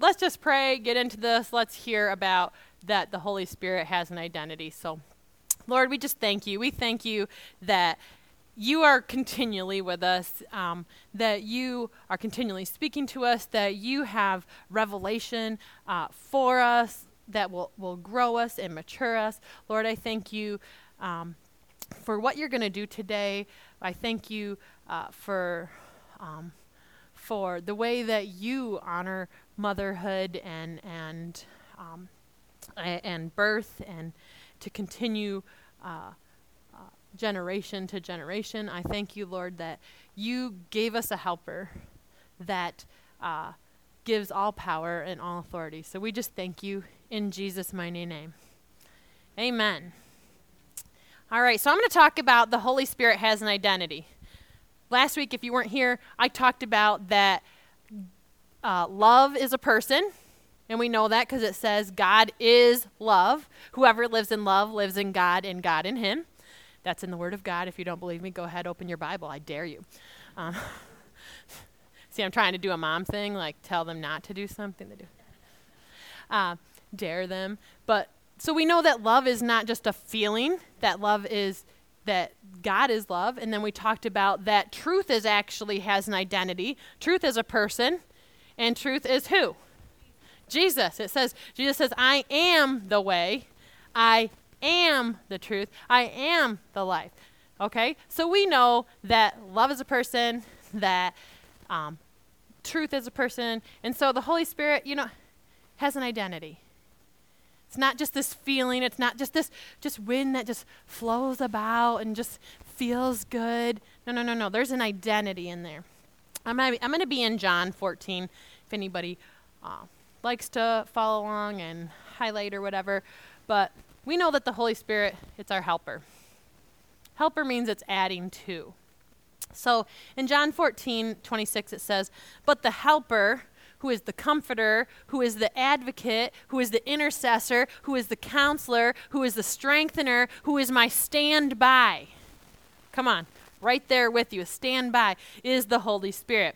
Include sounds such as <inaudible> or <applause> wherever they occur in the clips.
let's just pray, get into this. Let's hear about that the Holy Spirit has an identity. So, Lord, we just thank you. We thank you that you are continually with us, um, that you are continually speaking to us, that you have revelation uh, for us that will, will grow us and mature us. Lord, I thank you um, for what you're going to do today. I thank you uh, for. Um, for the way that you honor motherhood and and um, and birth and to continue uh, uh, generation to generation. I thank you, Lord, that you gave us a helper that uh, gives all power and all authority. So we just thank you in Jesus' mighty name. Amen. All right, so I'm going to talk about the Holy Spirit has an identity. Last week, if you weren't here, I talked about that uh, love is a person, and we know that because it says God is love. Whoever lives in love lives in God, and God in him. That's in the Word of God. If you don't believe me, go ahead, open your Bible. I dare you. Um, <laughs> see, I'm trying to do a mom thing, like tell them not to do something. They do. Uh, dare them. But so we know that love is not just a feeling, that love is that God is love. And then we talked about that truth is actually has an identity. Truth is a person, and truth is who? Jesus. It says, Jesus says, I am the way, I am the truth, I am the life. Okay? So we know that love is a person, that um, truth is a person, and so the Holy Spirit, you know, has an identity. It's not just this feeling, it's not just this just wind that just flows about and just feels good. No, no, no, no. There's an identity in there. I'm I'm gonna be in John 14 if anybody uh, likes to follow along and highlight or whatever. But we know that the Holy Spirit, it's our helper. Helper means it's adding to. So in John 14, 26, it says, But the helper, who is the comforter, who is the advocate, who is the intercessor, who is the counselor, who is the strengthener, who is my standby. Come on, right there with you, stand by, is the Holy Spirit,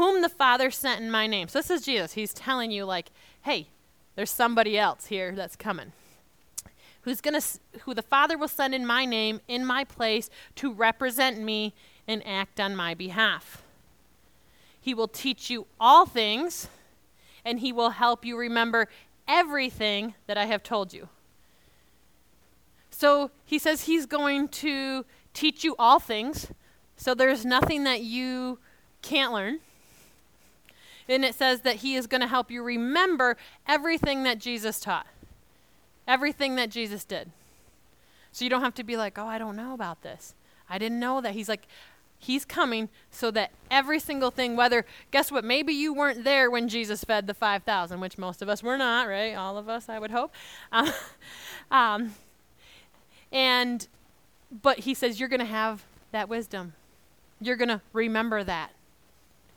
whom the Father sent in my name. So this is Jesus. He's telling you, like, hey, there's somebody else here that's coming. Who's gonna, who the Father will send in my name, in my place, to represent me and act on my behalf. He will teach you all things, and He will help you remember everything that I have told you. So He says He's going to teach you all things, so there's nothing that you can't learn. And it says that He is going to help you remember everything that Jesus taught, everything that Jesus did. So you don't have to be like, oh, I don't know about this. I didn't know that. He's like, He's coming so that every single thing, whether, guess what, maybe you weren't there when Jesus fed the 5,000, which most of us were not, right? All of us, I would hope. <laughs> Um, um, and, but he says, you're going to have that wisdom. You're going to remember that.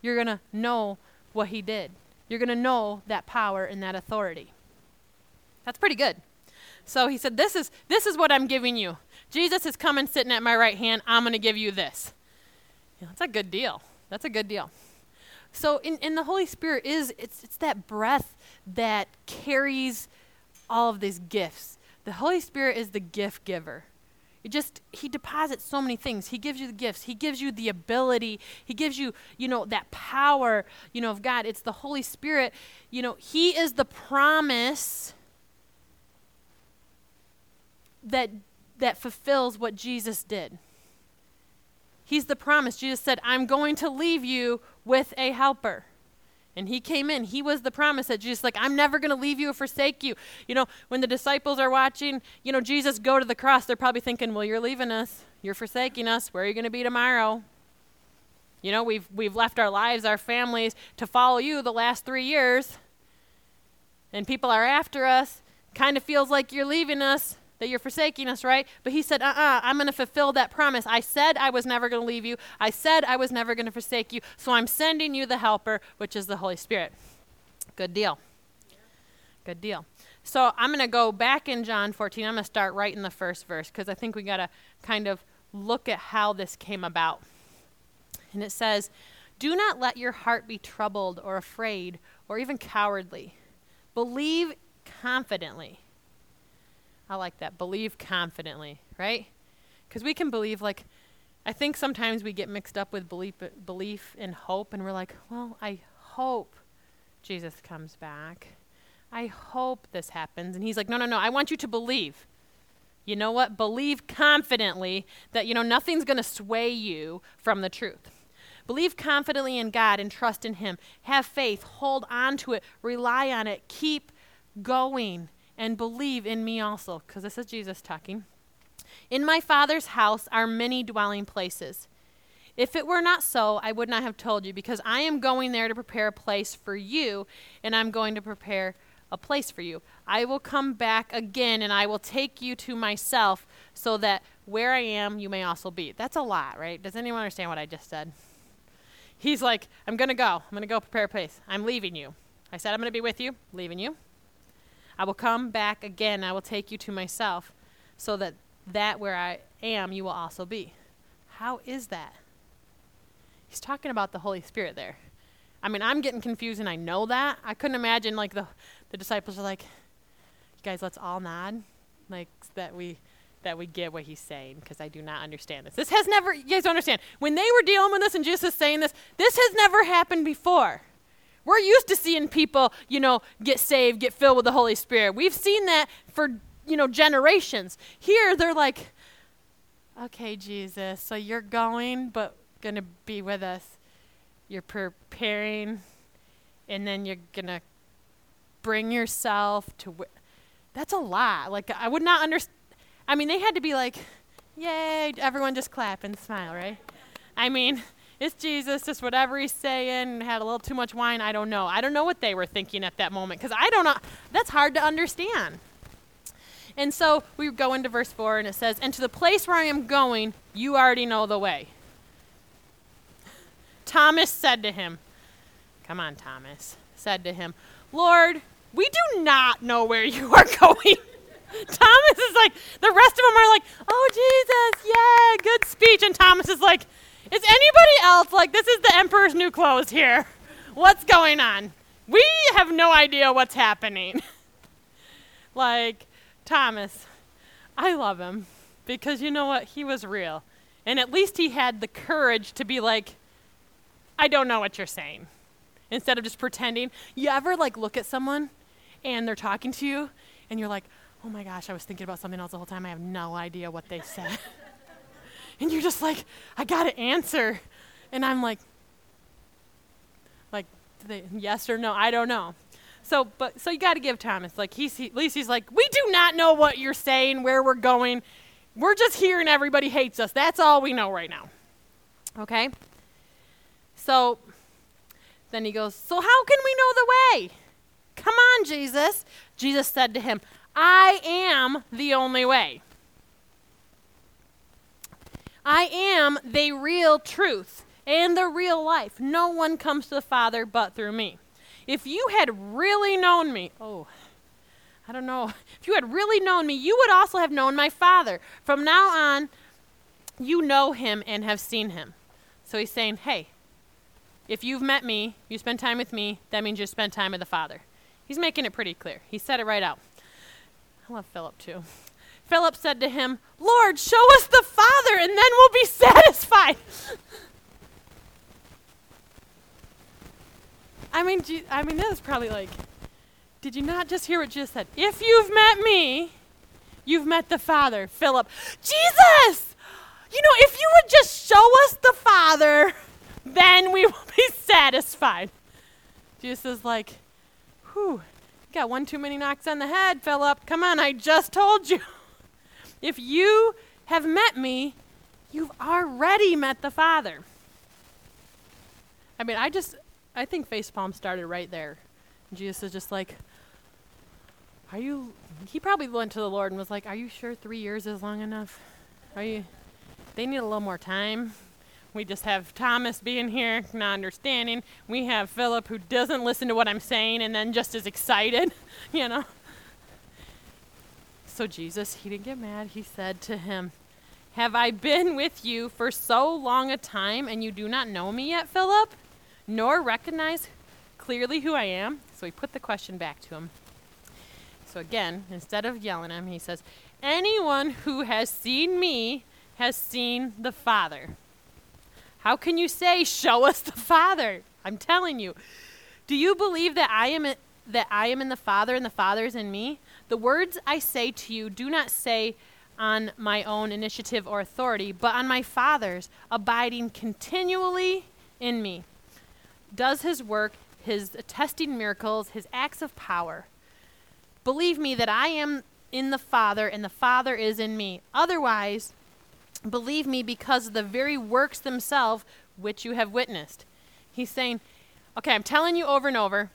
You're going to know what he did. You're going to know that power and that authority. That's pretty good. So he said, this is, this is what I'm giving you. Jesus is coming sitting at my right hand. I'm going to give you this. Yeah, that's a good deal. That's a good deal. So in, in the Holy Spirit is it's it's that breath that carries all of these gifts. The Holy Spirit is the gift giver. Just he deposits so many things. He gives you the gifts. He gives you the ability. He gives you, you know, that power, you know, of God. It's the Holy Spirit. You know, he is the promise that that fulfills what Jesus did. He's the promise. Jesus said, I'm going to leave you with a helper. And he came in. He was the promise that Jesus, like, I'm never going to leave you or forsake you. You know, when the disciples are watching, you know, Jesus go to the cross, they're probably thinking, well, you're leaving us. You're forsaking us. Where are you going to be tomorrow? You know, we've, we've left our lives, our families to follow you the last three years. And people are after us. Kind of feels like you're leaving us that you're forsaking us, right? But he said, uh uh-uh, uh, i am going to fulfill that promise. I said I was never going to leave you. I said I was never going to forsake you. So I'm sending you the helper, which is the Holy Spirit. Good deal. Good deal. So I'm going to go back in John 14. I'm going to start right in the first verse because I think we got to kind of look at how this came about. And it says, Do not let your heart be troubled or afraid. or even cowardly. Believe confidently. I like that. Believe confidently, right? Because we can believe, like, I think sometimes we get mixed up with belief, belief and hope, and we're like, well, I hope Jesus comes back. I hope this happens. And he's like, no, no, no, I want you to believe. You know what? Believe confidently that, you know, nothing's going to sway you from the truth. Believe confidently in God and trust in Him. Have faith, hold on to it, rely on it, keep going, and believe in me also, because this is Jesus talking. In my Father's house are many dwelling places. If it were not so, I would not have told you, because I am going there to prepare a place for you, and I'm going to prepare a place for you. I will come back again and I will take you to myself so that where I am, you may also be. That's a lot, right? Does anyone understand what I just said? He's like, I'm going to go. I'm going to go prepare a place. I'm leaving you. I said, I'm going to be with you, leaving you. I will come back again. I will take you to myself so that that where I am, you will also be. How is that? He's talking about the Holy Spirit there. I mean, I'm getting confused and I know that. I couldn't imagine like the the disciples are like, guys, let's all nod, like that we that we get what he's saying because I do not understand this. This has never, you guys don't understand. When they were dealing with this and Jesus saying this, this has never happened before. We're used to seeing people, you know, get saved, get filled with the Holy Spirit. We've seen that for, you know, generations. Here, they're like, okay, Jesus, so you're going, but going to be with us. You're preparing, and then you're going to bring yourself to. That's a lot. Like I would not understand. I mean, they had to be like, "Yay!" Everyone just clap and smile, right? I mean, it's Jesus, just whatever he's saying. Had a little too much wine. I don't know. I don't know what they were thinking at that moment because I don't know. That's hard to understand. And so we go into verse 4 and it says, And to the place where I am going, you already know the way. <laughs> Thomas said to him, Come on, Thomas, said to him, Lord, we do not know where you are <laughs> going. Thomas is like, the rest of them are like, oh, Jesus, yeah, good speech. And Thomas is like, is anybody else like, this is the emperor's new clothes here? What's going on? We have no idea what's happening. <laughs> like, Thomas, I love him because you know what? He was real. And at least he had the courage to be like, I don't know what you're saying. Instead of just pretending. You ever like look at someone and they're talking to you and you're like, oh my gosh, I was thinking about something else the whole time. I have no idea what they said. <laughs> and you're just like, I got to answer. And I'm like, like, they, yes or no? I don't know. So, but so you got to give Thomas like he's he, at least he's like, we do not know what you're saying, where we're going. We're just here and everybody hates us. That's all we know right now. Okay. So then he goes, so how can we know the way? Come on, Jesus. Jesus said to him, I am the only way. I am the real truth and the real life. No one comes to the Father but through me. If you had really known me, oh, I don't know. If you had really known me, you would also have known my Father. From now on, you know him and have seen him. So he's saying, hey, if you've met me, you spend time with me, that means you spend time with the Father. He's making it pretty clear. He said it right out. I love Philip too. Philip said to him, Lord, show us the Father, and then we'll be <laughs> satisfied. I mean, I mean, that probably like, did you not just hear what Jesus said? If you've met me, you've met the Father. Philip, Jesus! You know, if you would just show us the Father, <laughs> then we will be satisfied. Jesus is like, whew, you got one too many knocks on the head, Philip. Come on, I just told you. <laughs> if you have met me, you've already met the Father. I mean, I just, I think facepalm started right there. Jesus is just like, are you, he probably went to the Lord and was like, are you sure three years is long enough? Are you, they need a little more time. We just have Thomas being here, not understanding. We have Philip who doesn't listen to what I'm saying and then just is excited, <laughs> you know. So Jesus, he didn't get mad. He said to him, Have I been with you for so long a time and you do not know me yet, Philip? Nor recognize clearly who I am? So he put the question back to him. So again, instead of yelling at him, he says, Anyone who has seen me has seen the Father. How can you say, Show us the Father? I'm telling you. Do you believe that I am that I am in the Father and the Father is in me? The words I say to you do not say on my own initiative or authority, but on my Father's, abiding continually in me. Does his work, his attesting miracles, his acts of power. Believe me that I am in the Father and the Father is in me. Otherwise, believe me because of the very works themselves which you have witnessed. He's saying, okay, I'm telling you over and over.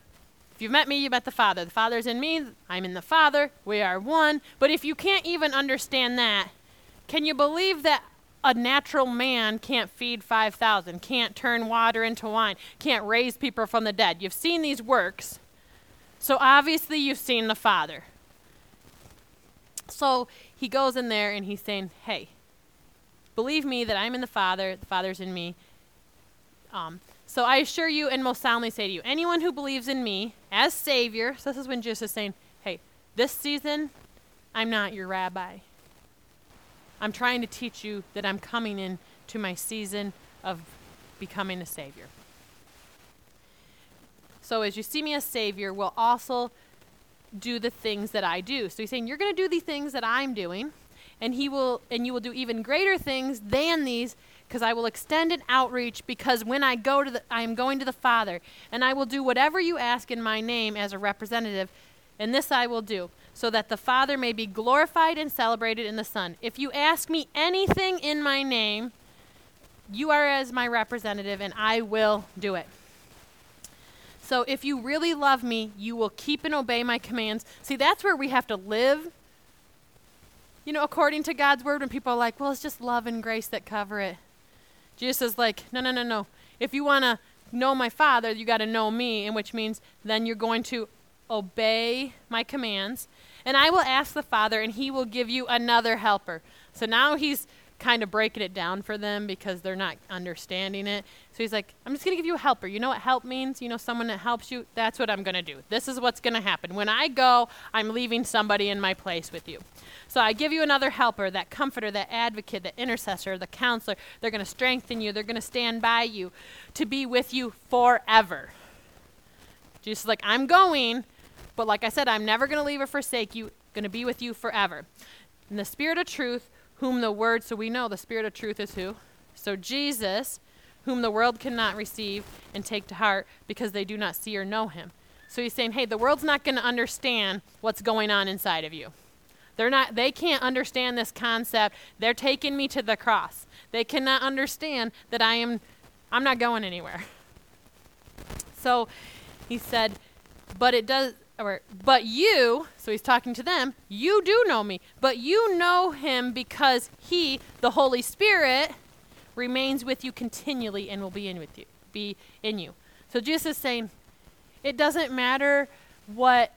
If you've met me, you've met the Father. The Father's in me, I'm in the Father, we are one. But if you can't even understand that, can you believe that a natural man can't feed 5,000, can't turn water into wine, can't raise people from the dead? You've seen these works. So obviously you've seen the Father. So he goes in there and he's saying, Hey, believe me that I'm in the Father, the Father's in me. Um, so I assure you and most solemnly say to you, anyone who believes in me as Savior, so this is when Jesus is saying, Hey, this season, I'm not your rabbi. I'm trying to teach you that I'm coming in to my season of becoming a Savior. So as you see me as Savior, we'll also do the things that I do. So he's saying, You're going to do the things that I'm doing, and he will and you will do even greater things than these because I will extend an outreach because when I go to the I am going to the Father and I will do whatever you ask in my name as a representative and this I will do so that the Father may be glorified and celebrated in the Son. If you ask me anything in my name, you are as my representative and I will do it. So if you really love me, you will keep and obey my commands. See, that's where we have to live. You know, according to God's word, when people are like, well, it's just love and grace that cover it. Jesus is like, no, no, no, no. If you want to know my Father, you got to know me, and which means then you're going to obey my commands. And I will ask the Father, and he will give you another helper. So now he's kind of breaking it down for them because they're not understanding it. So he's like, I'm just going to give you a helper. You know what help means? You know, someone that helps you? That's what I'm going to do. This is what's going to happen. When I go, I'm leaving somebody in my place with you. So I give you another helper, that comforter, that advocate, that intercessor, the counselor. They're going to strengthen you, they're going to stand by you to be with you forever. Jesus is like, I'm going, but like I said, I'm never going to leave or forsake you, going to be with you forever. And the Spirit of truth whom the word, so we know the Spirit of truth is who? So Jesus, whom the world cannot receive and take to heart because they do not see or know him. So he's saying, hey, the world's not going to understand what's going on inside of you. They're not they can't understand this concept. They're taking me to the cross. They cannot understand that I am I'm not going anywhere. So he said, but it does or, but you, so he's talking to them, you do know me, but you know him because he, the Holy Spirit, remains with you continually and will be in with you, be in you. So Jesus is saying, it doesn't matter what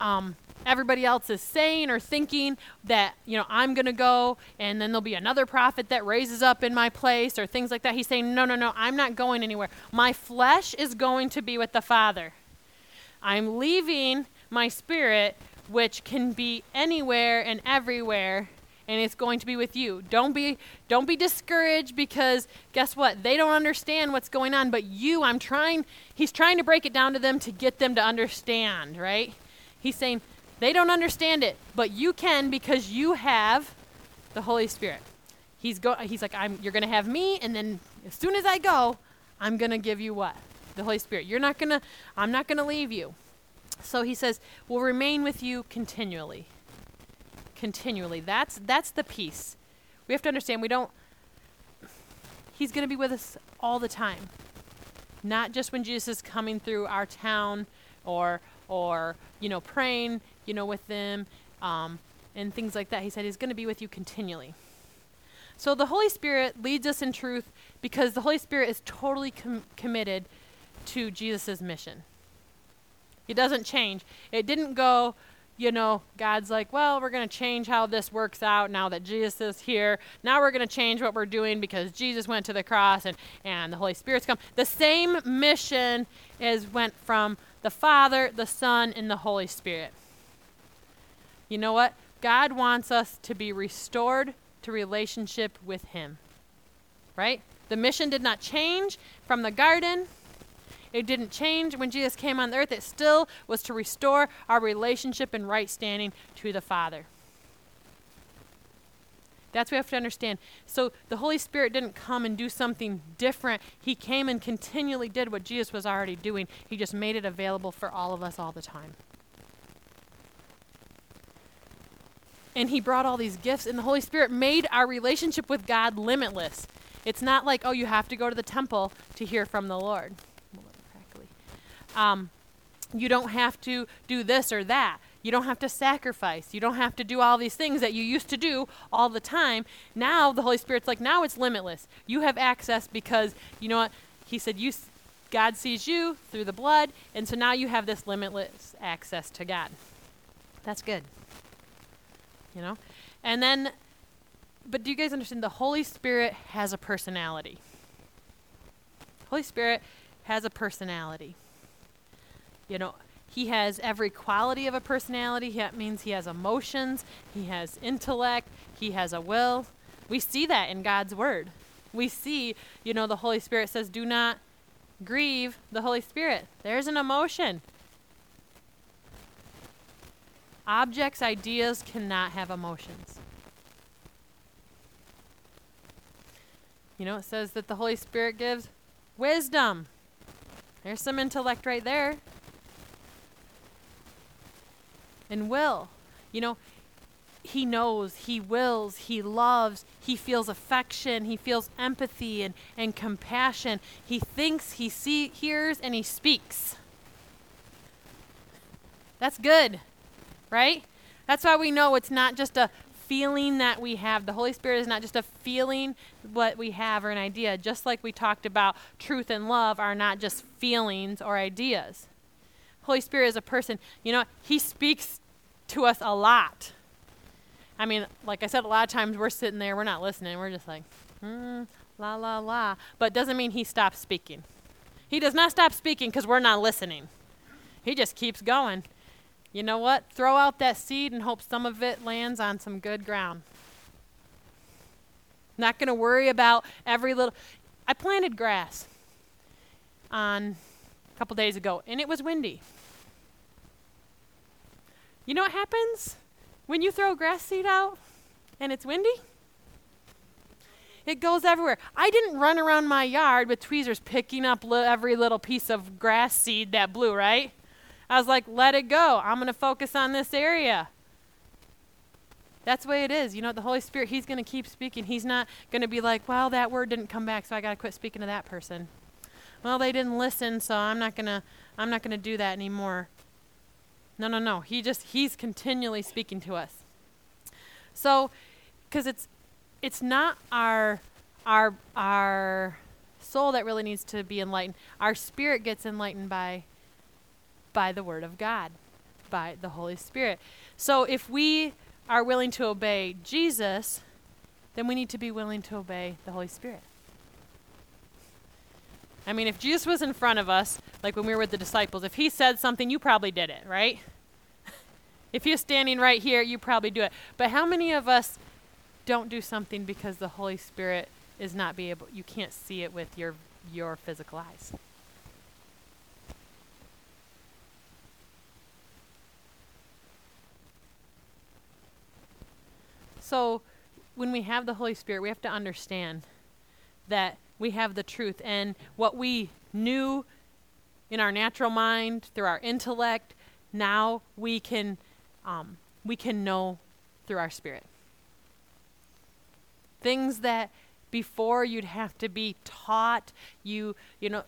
um, everybody else is saying or thinking that you know I'm going to go and then there'll be another prophet that raises up in my place or things like that. He's saying, no, no, no, I'm not going anywhere. My flesh is going to be with the Father. I'm leaving my spirit, which can be anywhere and everywhere, and it's going to be with you. Don't be don't be discouraged because guess what? They don't understand what's going on, but you, I'm trying he's trying to break it down to them to get them to understand, right? He's saying they don't understand it, but you can because you have the Holy Spirit. He's go he's like I'm you're going to have me and then as soon as I go, I'm going to give you what? The Holy Spirit. You're not going to, I'm not going to leave you. So he says, will remain with you continually. Continually. That's, that's the peace. We have to understand we don't, he's going to be with us all the time. Not just when Jesus is coming through our town or, or you know, praying, you know, with them um, and things like that. He said he's going to be with you continually. So the Holy Spirit leads us in truth because the Holy Spirit is totally com- committed to Jesus' mission. It doesn't change. It didn't go, you know, God's like, well, we're going to change how this works out now that Jesus is here. Now we're going to change what we're doing because Jesus went to the cross and, and the Holy Spirit's come. The same mission is went from the Father, the Son, and the Holy Spirit. You know what? God wants us to be restored to relationship with Him. Right? The mission did not change from the garden. It didn't change when Jesus came on the earth. It still was to restore our relationship and right standing to the Father. That's what we have to understand. So the Holy Spirit didn't come and do something different. He came and continually did what Jesus was already doing. He just made it available for all of us all the time. And he brought all these gifts, and the Holy Spirit made our relationship with God limitless. It's not like, oh, you have to go to the temple to hear from the Lord. Um, you don't have to do this or that. You don't have to sacrifice. You don't have to do all these things that you used to do all the time. Now the Holy Spirit's like, now it's limitless. You have access because, you know what? He said, you, God sees you through the blood, and so now you have this limitless access to God. That's good. You know? And then, but do you guys understand? The Holy Spirit has a personality. Holy Spirit has a personality. You know, he has every quality of a personality. That means he has emotions, he has intellect, he has a will. We see that in God's word. We see, you know, the Holy Spirit says, do not grieve the Holy Spirit. There's an emotion. Objects, ideas cannot have emotions. You know, it says that the Holy Spirit gives wisdom. There's some intellect right there and will. You know, he knows, he wills, he loves, he feels affection, he feels empathy and, and compassion. He thinks, he see, hears, and he speaks. That's good, right? That's why we know it's not just a feeling that we have. The Holy Spirit is not just a feeling what we have or an idea, just like we talked about truth and love are not just feelings or ideas. Holy Spirit is a person. You know, he speaks to us a lot. I mean, like I said, a lot of times we're sitting there, we're not listening, we're just like, hmm, la, la, la. But doesn't mean he stops speaking. He does not stop speaking because we're not listening. He just keeps going. You know what? Throw out that seed and hope some of it lands on some good ground. Not going to worry about every little. I planted grass on a couple days ago, and it was windy. You know what happens when you throw grass seed out and it's windy? It goes everywhere. I didn't run around my yard with tweezers picking up li- every little piece of grass seed that blew, right? I was like, let it go. I'm going to focus on this area. That's the way it is. You know, the Holy Spirit, He's going to keep speaking. He's not going to be like, well, that word didn't come back, so I got to quit speaking to that person. Well, they didn't listen, so I'm not going to I'm not going to do that anymore. No, no, no. He just he's continually speaking to us. So, cuz it's it's not our our our soul that really needs to be enlightened. Our spirit gets enlightened by by the word of God, by the Holy Spirit. So, if we are willing to obey Jesus, then we need to be willing to obey the Holy Spirit. I mean, if Jesus was in front of us, like when we were with the disciples, if he said something, you probably did it, right? <laughs> if he's standing right here, you probably do it. But how many of us don't do something because the Holy Spirit is not be able you can't see it with your your physical eyes? So when we have the Holy Spirit, we have to understand that we have the truth. And what we knew in our natural mind, through our intellect, now we can um, we can know through our spirit. Things that before you'd have to be taught, you you know,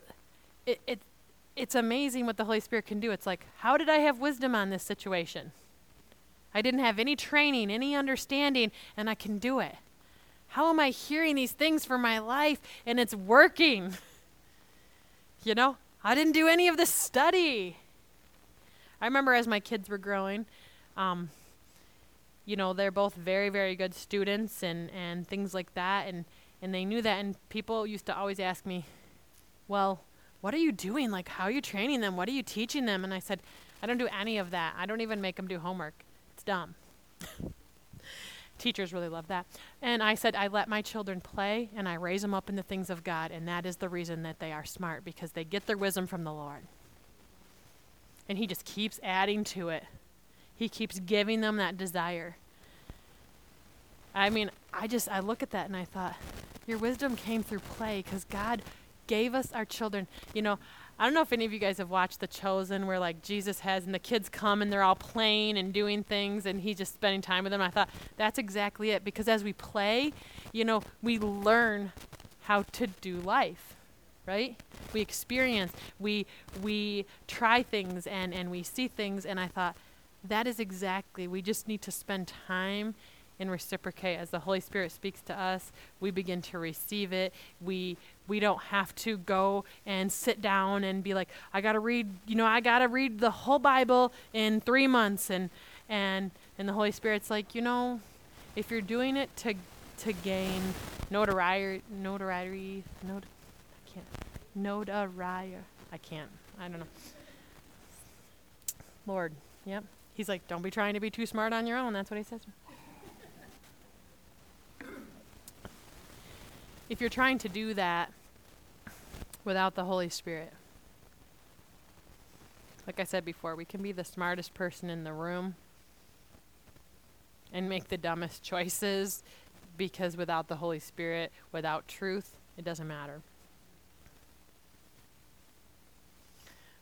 it, it it's amazing what the Holy Spirit can do. It's like, how did I have wisdom on this situation? I didn't have any training, any understanding, and I can do it. How am I hearing these things for my life and it's working? You know, I didn't do any of the study. I remember as my kids were growing, um, you know, they're both very, very good students and, and things like that. And, and they knew that. And people used to always ask me, well, what are you doing? Like, how are you training them? What are you teaching them? And I said, I don't do any of that. I don't even make them do homework. It's dumb. <laughs> Teachers really love that. And I said, I let my children play and I raise them up in the things of God. And that is the reason that they are smart because they get their wisdom from the Lord. And He just keeps adding to it. He keeps giving them that desire. I mean, I just, I look at that and I thought, your wisdom came through play because God gave us our children. You know, I don't know if any of you guys have watched The Chosen, where like Jesus has, and the kids come and they're all playing and doing things, and he's just spending time with them. I thought that's exactly it because as we play, you know, we learn how to do life, right? We experience, we we try things, and and we see things, and I thought that is exactly. We just need to spend time and reciprocate as the Holy Spirit speaks to us. We begin to receive it. We we don't have to go and sit down and be like, I gotta read, you know, I gotta read the whole Bible in three months, and and and the Holy Spirit's like, you know, if you're doing it to to gain notoriety, notoriety, not, I can't, notoriety, I can't, I don't know. Lord, yep. He's like, don't be trying to be too smart on your own. That's what he says. If you're trying to do that without the Holy Spirit, like I said before, we can be the smartest person in the room and make the dumbest <laughs> choices because without the Holy Spirit, without truth, it doesn't matter.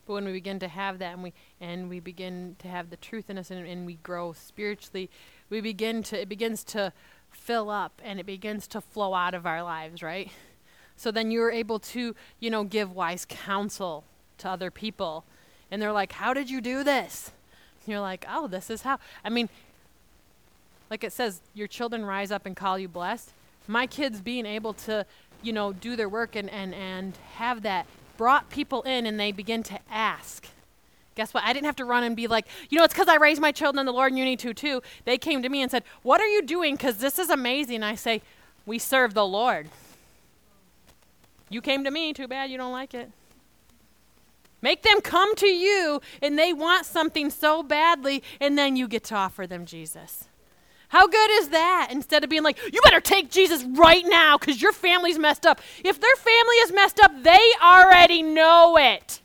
But when we begin to have that and we and we begin to have the truth in us and, and we grow spiritually, we begin to it begins to fill up and it begins to flow out of our lives, right? So then you're able to, you know, give wise counsel to other people. And they're like, How did you do this? And you're like, Oh, this is how. I mean, like it says, your children rise up and call you blessed. My kids being able to, you know, do their work and, and, and have that brought people in and they begin to ask. Guess what? I didn't have to run and be like, you know, it's because I raised my children in the Lord and you need to too. They came to me and said, What are you doing? Because this is amazing. I say, We serve the Lord. You came to me, too bad you don't like it. Make them come to you and they want something so badly, and then you get to offer them Jesus. How good is that? Instead of being like, you better take Jesus right now because your family's messed up. If their family is messed up, they already know it.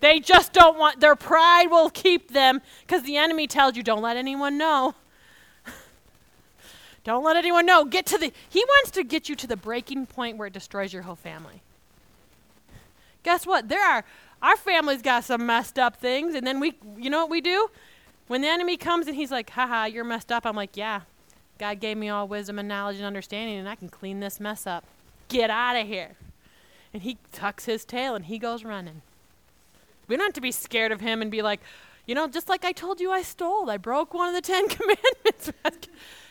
They just don't want, their pride will keep them because the enemy tells you, don't let anyone know. <laughs> don't let anyone know. Get to the, he wants to get you to the breaking point where it destroys your whole family. Guess what? There are, our family's got some messed up things, and then we, you know what we do? When the enemy comes and he's like, haha, you're messed up, I'm like, yeah, God gave me all wisdom and knowledge and understanding, and I can clean this mess up. Get out of here. And he tucks his tail and he goes running. We don't have to be scared of him and be like, you know, just like I told you I stole, I broke one of the Ten <laughs> Commandments. <laughs>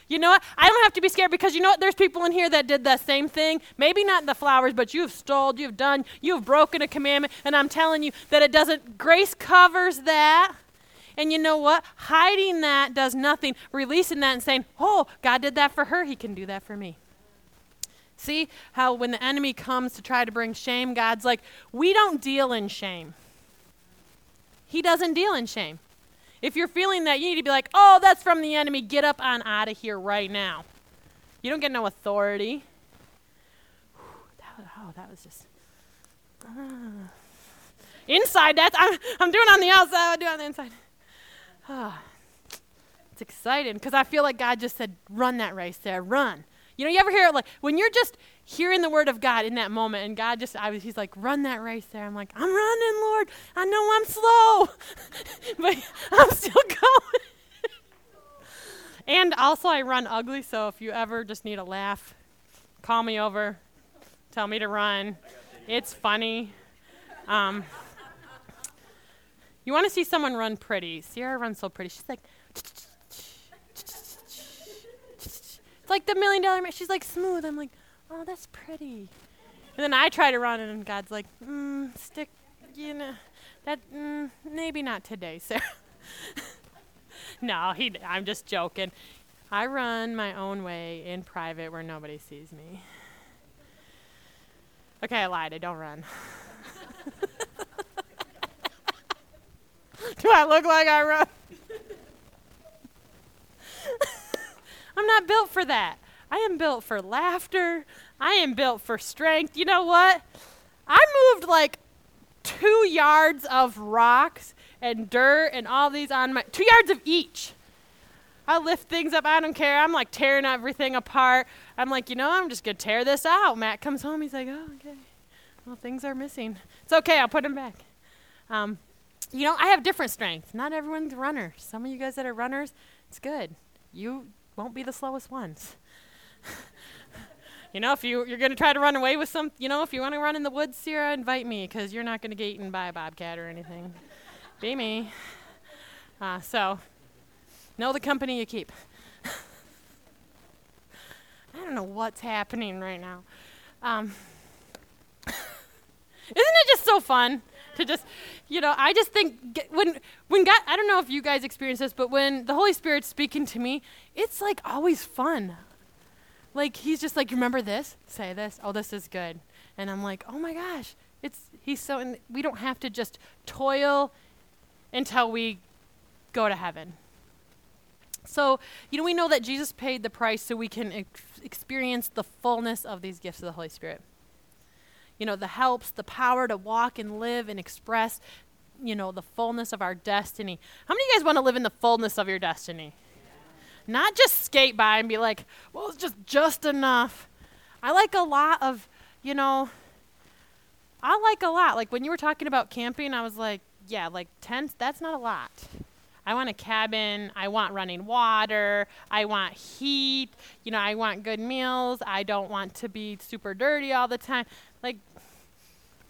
you know what? I don't have to be scared because you know what? There's people in here that did the same thing. Maybe not the flowers, but you've stole, you've done, you've broken a commandment, and I'm telling you that it doesn't, grace covers that. And you know what? Hiding that does nothing. Releasing that and saying, oh, God did that for her, He can do that for me. See how when the enemy comes to try to bring shame, God's like, we don't deal in shame. He doesn't deal in shame. If you're feeling that, you need to be like, oh, that's from the enemy. Get up on out of here right now. You don't get no authority. <sighs> That was, oh, that was just. Uh. Inside, that's I'm, I'm doing on the outside, I'm doing on the inside. Oh, <sighs> it's exciting because I feel like God just said, run that race there, run. You know, you ever hear it like when you're just hearing the word of God in that moment, and God just, I was, He's like, run that race there. I'm like, I'm running, Lord. I know I'm slow, but I'm still going. and also, I run ugly, so if you ever just need a laugh, call me over, tell me to run. It's funny. Um, you want to see someone run pretty? Sierra runs so pretty. She's like, it's like the million dollar man. She's like smooth. I'm like, oh, that's pretty. And then I try to run, and God's like, mm, stick, you know, that mm, maybe not today, Sara. <laughs> no, he. I'm just joking. I run my own way in private where nobody sees me. Okay, I lied. I don't run. <laughs> Do I look like I run? <laughs> I'm not built for that. I am built for laughter. I am built for strength. You know what? I moved like two yards of rocks and dirt and all these on my two yards of each. I lift things up. I don't care. I'm like tearing everything apart. I'm like, you know, I'm just gonna tear this out. Matt comes home. He's like, oh, okay. Well, things are missing. It's okay. I'll put them back. Um, you know, I have different strengths. Not everyone's runner. Some of you guys that are runners, it's good. You won't be the slowest ones. You know, if you, you're going to try to run away with some, you know, if you want to run in the woods, Sierra, invite me because you're not going to get eaten by a bobcat or anything. be me. Uh, so, know the company you keep. <laughs> I don't know what's happening right now. Um, <laughs> isn't it just so fun? to just, you know, I just think when when God, I don't know if you guys experience this, but when the Holy Spirit's speaking to me, it's like always fun. Like he's just like, remember this, say this, oh, this is good, and I'm like, oh my gosh, it's he's so, and we don't have to just toil until we go to heaven. So, you know, we know that Jesus paid the price so we can ex- experience the fullness of these gifts of the Holy Spirit you know, the helps, the power to walk and live and express, you know, the fullness of our destiny. How many of you guys want to live in the fullness of your destiny? Not just skate by and be like, well, it's just just enough. I like a lot of, you know, I like a lot. Like when you were talking about camping, I was like, yeah, like tents, that's not a lot. I want a cabin. I want running water. I want heat. You know, I want good meals. I don't want to be super dirty all the time. Like,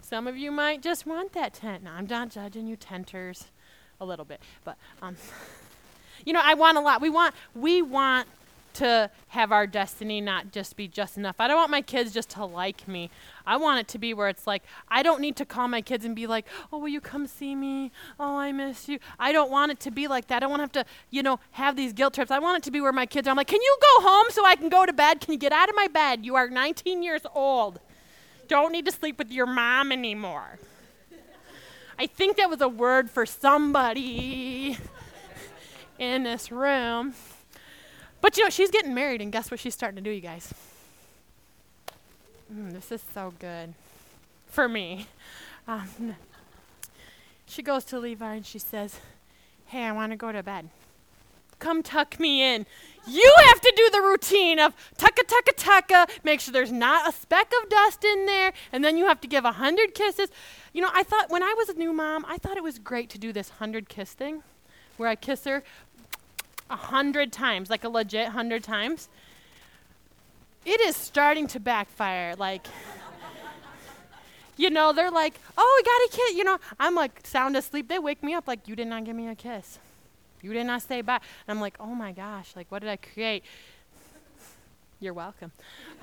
some of you might just want that tent. Now, I'm not judging you tenters a little bit, but um, <laughs> you know, I want a lot. We want we want to have our destiny not just be just enough. I don't want my kids just to like me. I want it to be where it's like I don't need to call my kids and be like, "Oh, will you come see me? Oh, I miss you." I don't want it to be like that. I don't want to have to, you know, have these guilt trips. I want it to be where my kids are I'm like, "Can you go home so I can go to bed? Can you get out of my bed? You are 19 years old." don't need to sleep with your mom anymore. I think that was a word for somebody in this room. But you know, she's getting married, and guess what she's starting to do, you guys? Mm, this is so good for me. Um, she goes to Levi and she says, Hey, I want to go to bed. Come tuck me in. You have to do the routine of tucka, tucka, tucka, make sure there's not a speck of dust in there, and then you have to give a hundred kisses. You know, I thought when I was a new mom, I thought it was great to do this hundred kiss thing, where I kiss her a hundred times, like a legit hundred times. It is starting to backfire. Like, <laughs> you know, they're like, oh, we got a kiss. You know, I'm like sound asleep. They wake me up like, you did not give me a kiss. You did not stay back. And I'm like, oh my gosh, like what did I create? You're welcome. <laughs>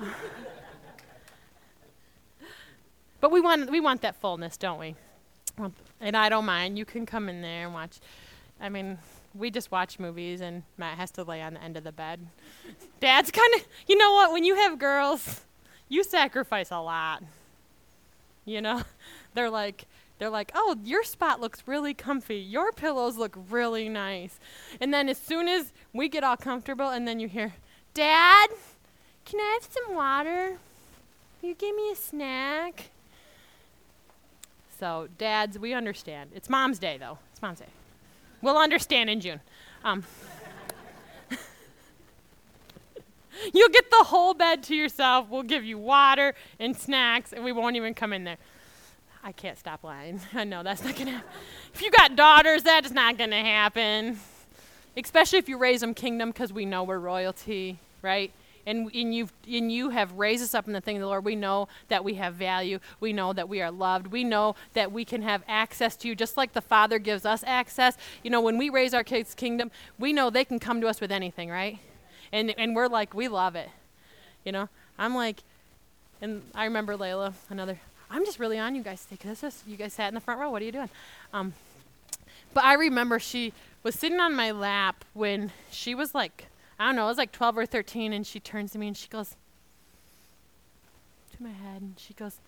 but we want we want that fullness, don't we? And I don't mind. You can come in there and watch. I mean, we just watch movies, and Matt has to lay on the end of the bed. <laughs> Dad's kind of, you know what? When you have girls, you sacrifice a lot. You know, <laughs> they're like, they're like, oh, your spot looks really comfy. Your pillows look really nice. And then as soon as we get all comfortable, and then you hear, Dad, can I have some water? You give me a snack? So, dads, we understand. It's Mom's Day, though. It's Mom's Day. We'll understand in June. Um, <laughs> You'll get the whole bed to yourself. We'll give you water and snacks, and we won't even come in there. I can't stop lying. <laughs> I know that's not going to happen. If you got daughters, that is not going to happen. Especially if you raise them kingdom because we know we're royalty, right? And, and, you've, and you have raised us up in the thing of the Lord. We know that we have value. We know that we are loved. We know that we can have access to you just like the Father gives us access. You know, when we raise our kids' kingdom, we know they can come to us with anything, right? And, and we're like, we love it. You know, I'm like, and I remember Layla, another I'm just really on you guys today because you guys sat in the front row. What are you doing? Um, But I remember she was sitting on my lap when she was like, I don't know, it was like 12 or 13, and she turns to me and she goes to my head and she goes,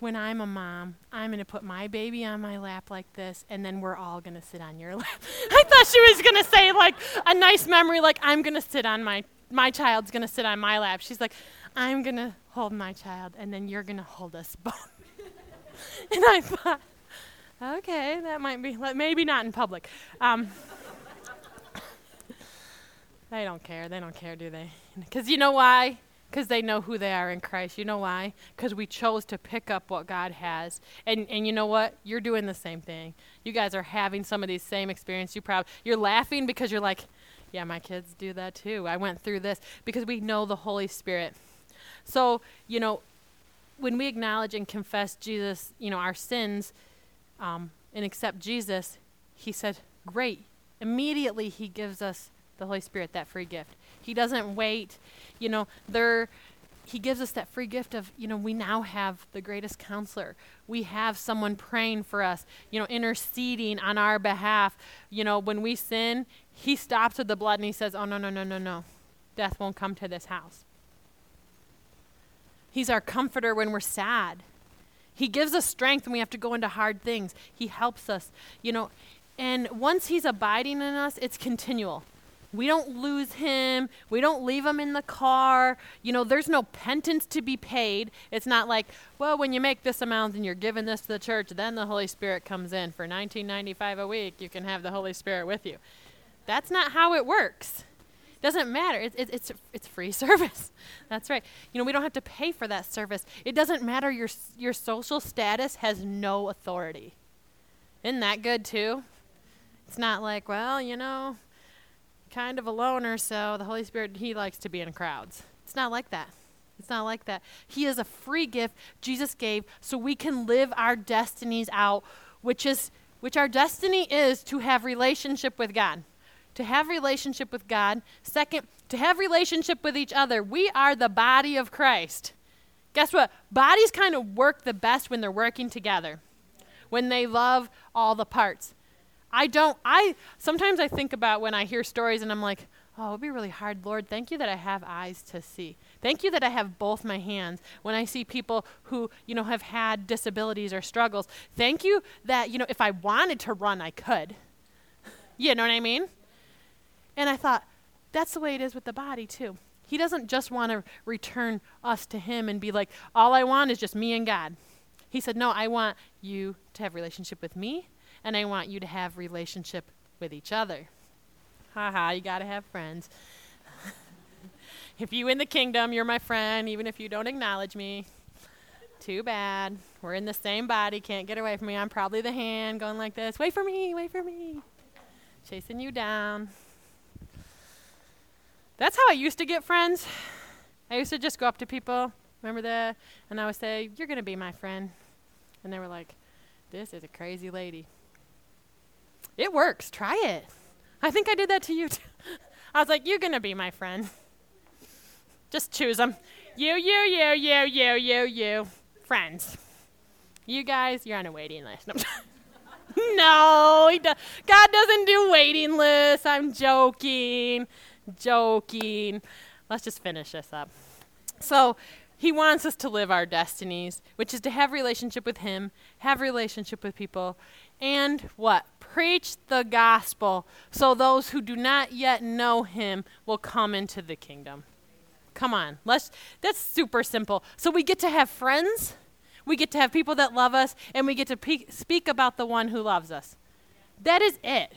When I'm a mom, I'm going to put my baby on my lap like this, and then we're all going to sit on your <laughs> lap. I thought she was going to say, like, a nice memory, like, I'm going to sit on my, my child's going to sit on my lap. She's like, I'm going to hold my child, and then you're going to hold us both. <laughs> and I thought, okay, that might be, maybe not in public. Um, they don't care. They don't care, do they? <laughs> Because you know why? Because they know who they are in Christ. You know why? Because we chose to pick up what God has. And, and you know what? You're doing the same thing. You guys are having some of these same experiences. You proud. You're laughing because you're like, yeah, my kids do that too. I went through this because we know the Holy Spirit. So, you know, when we acknowledge and confess Jesus, you know, our sins, um, and accept Jesus, he said, Great. Immediately, he gives us the Holy Spirit, that free gift. He doesn't wait. You know, there. He gives us that free gift of, you know, we now have the greatest counselor. We have someone praying for us, you know, interceding on our behalf. You know, when we sin, he stops with the blood and he says, Oh, no, no, no, no, no. Death won't come to this house. He's our comforter when we're sad. He gives us strength when we have to go into hard things. He helps us, you know. And once He's abiding in us, it's continual. We don't lose Him. We don't leave Him in the car. You know, there's no penance to be paid. It's not like, well, when you make this amount and you're giving this to the church, then the Holy Spirit comes in for 19.95 a week. You can have the Holy Spirit with you. That's not how it works. Doesn't matter. It, it, it's it's free <laughs> service. That's right. You know, we don't have to pay for that service. It doesn't matter. Your your social status has no authority. Isn't that good too? It's not like, well, you know, kind of a loner, so the Holy Spirit he likes to be in crowds. It's not like that. It's not like that. He is a free gift Jesus gave so we can live our destinies out, which is which our destiny is to have relationship with God to have relationship with God. Second, to have relationship with each other. We are the body of Christ. Guess what? Bodies kind of work the best when they're working together. When they love all the parts. I don't I sometimes I think about when I hear stories and I'm like, "Oh, it'd be really hard, Lord. Thank you that I have eyes to see. Thank you that I have both my hands when I see people who, you know, have had disabilities or struggles. Thank you that, you know, if I wanted to run, I could." <laughs> You know what I mean? And I thought, that's the way it is with the body, too. He doesn't just want to return us to Him and be like, all I want is just me and God. He said, no, I want you to have relationship with me, and I want you to have relationship with each other. Haha, ha, you got to have friends. <laughs> if you in the kingdom, you're my friend, even if you don't acknowledge me. Too bad. We're in the same body, can't get away from me. I'm probably the hand going like this. Wait for me, wait for me. Chasing you down. That's how I used to get friends. I used to just go up to people, remember that? And I would say, You're going to be my friend. And they were like, This is a crazy lady. It works. Try it. I think I did that to you too. <laughs> I was like, You're going to be my friend. Just choose them. You, you, you, you, you, you, you. Friends. You guys, you're on a waiting list. No, <laughs> do- God doesn't do waiting lists. I'm joking joking. Let's just finish this up. So, he wants us to live our destinies, which is to have relationship with him, have relationship with people, and what? Preach the gospel so those who do not yet know him will come into the kingdom. Come on. Let's that's super simple. So we get to have friends, we get to have people that love us, and we get to pe- speak about the one who loves us. That is it.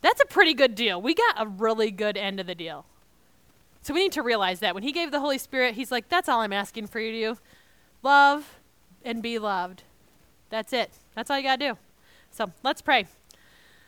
That's a pretty good deal. We got a really good end of the deal. So we need to realize that when he gave the Holy Spirit, he's like, that's all I'm asking for you to do. Love and be loved. That's it. That's all you got to do. So let's pray.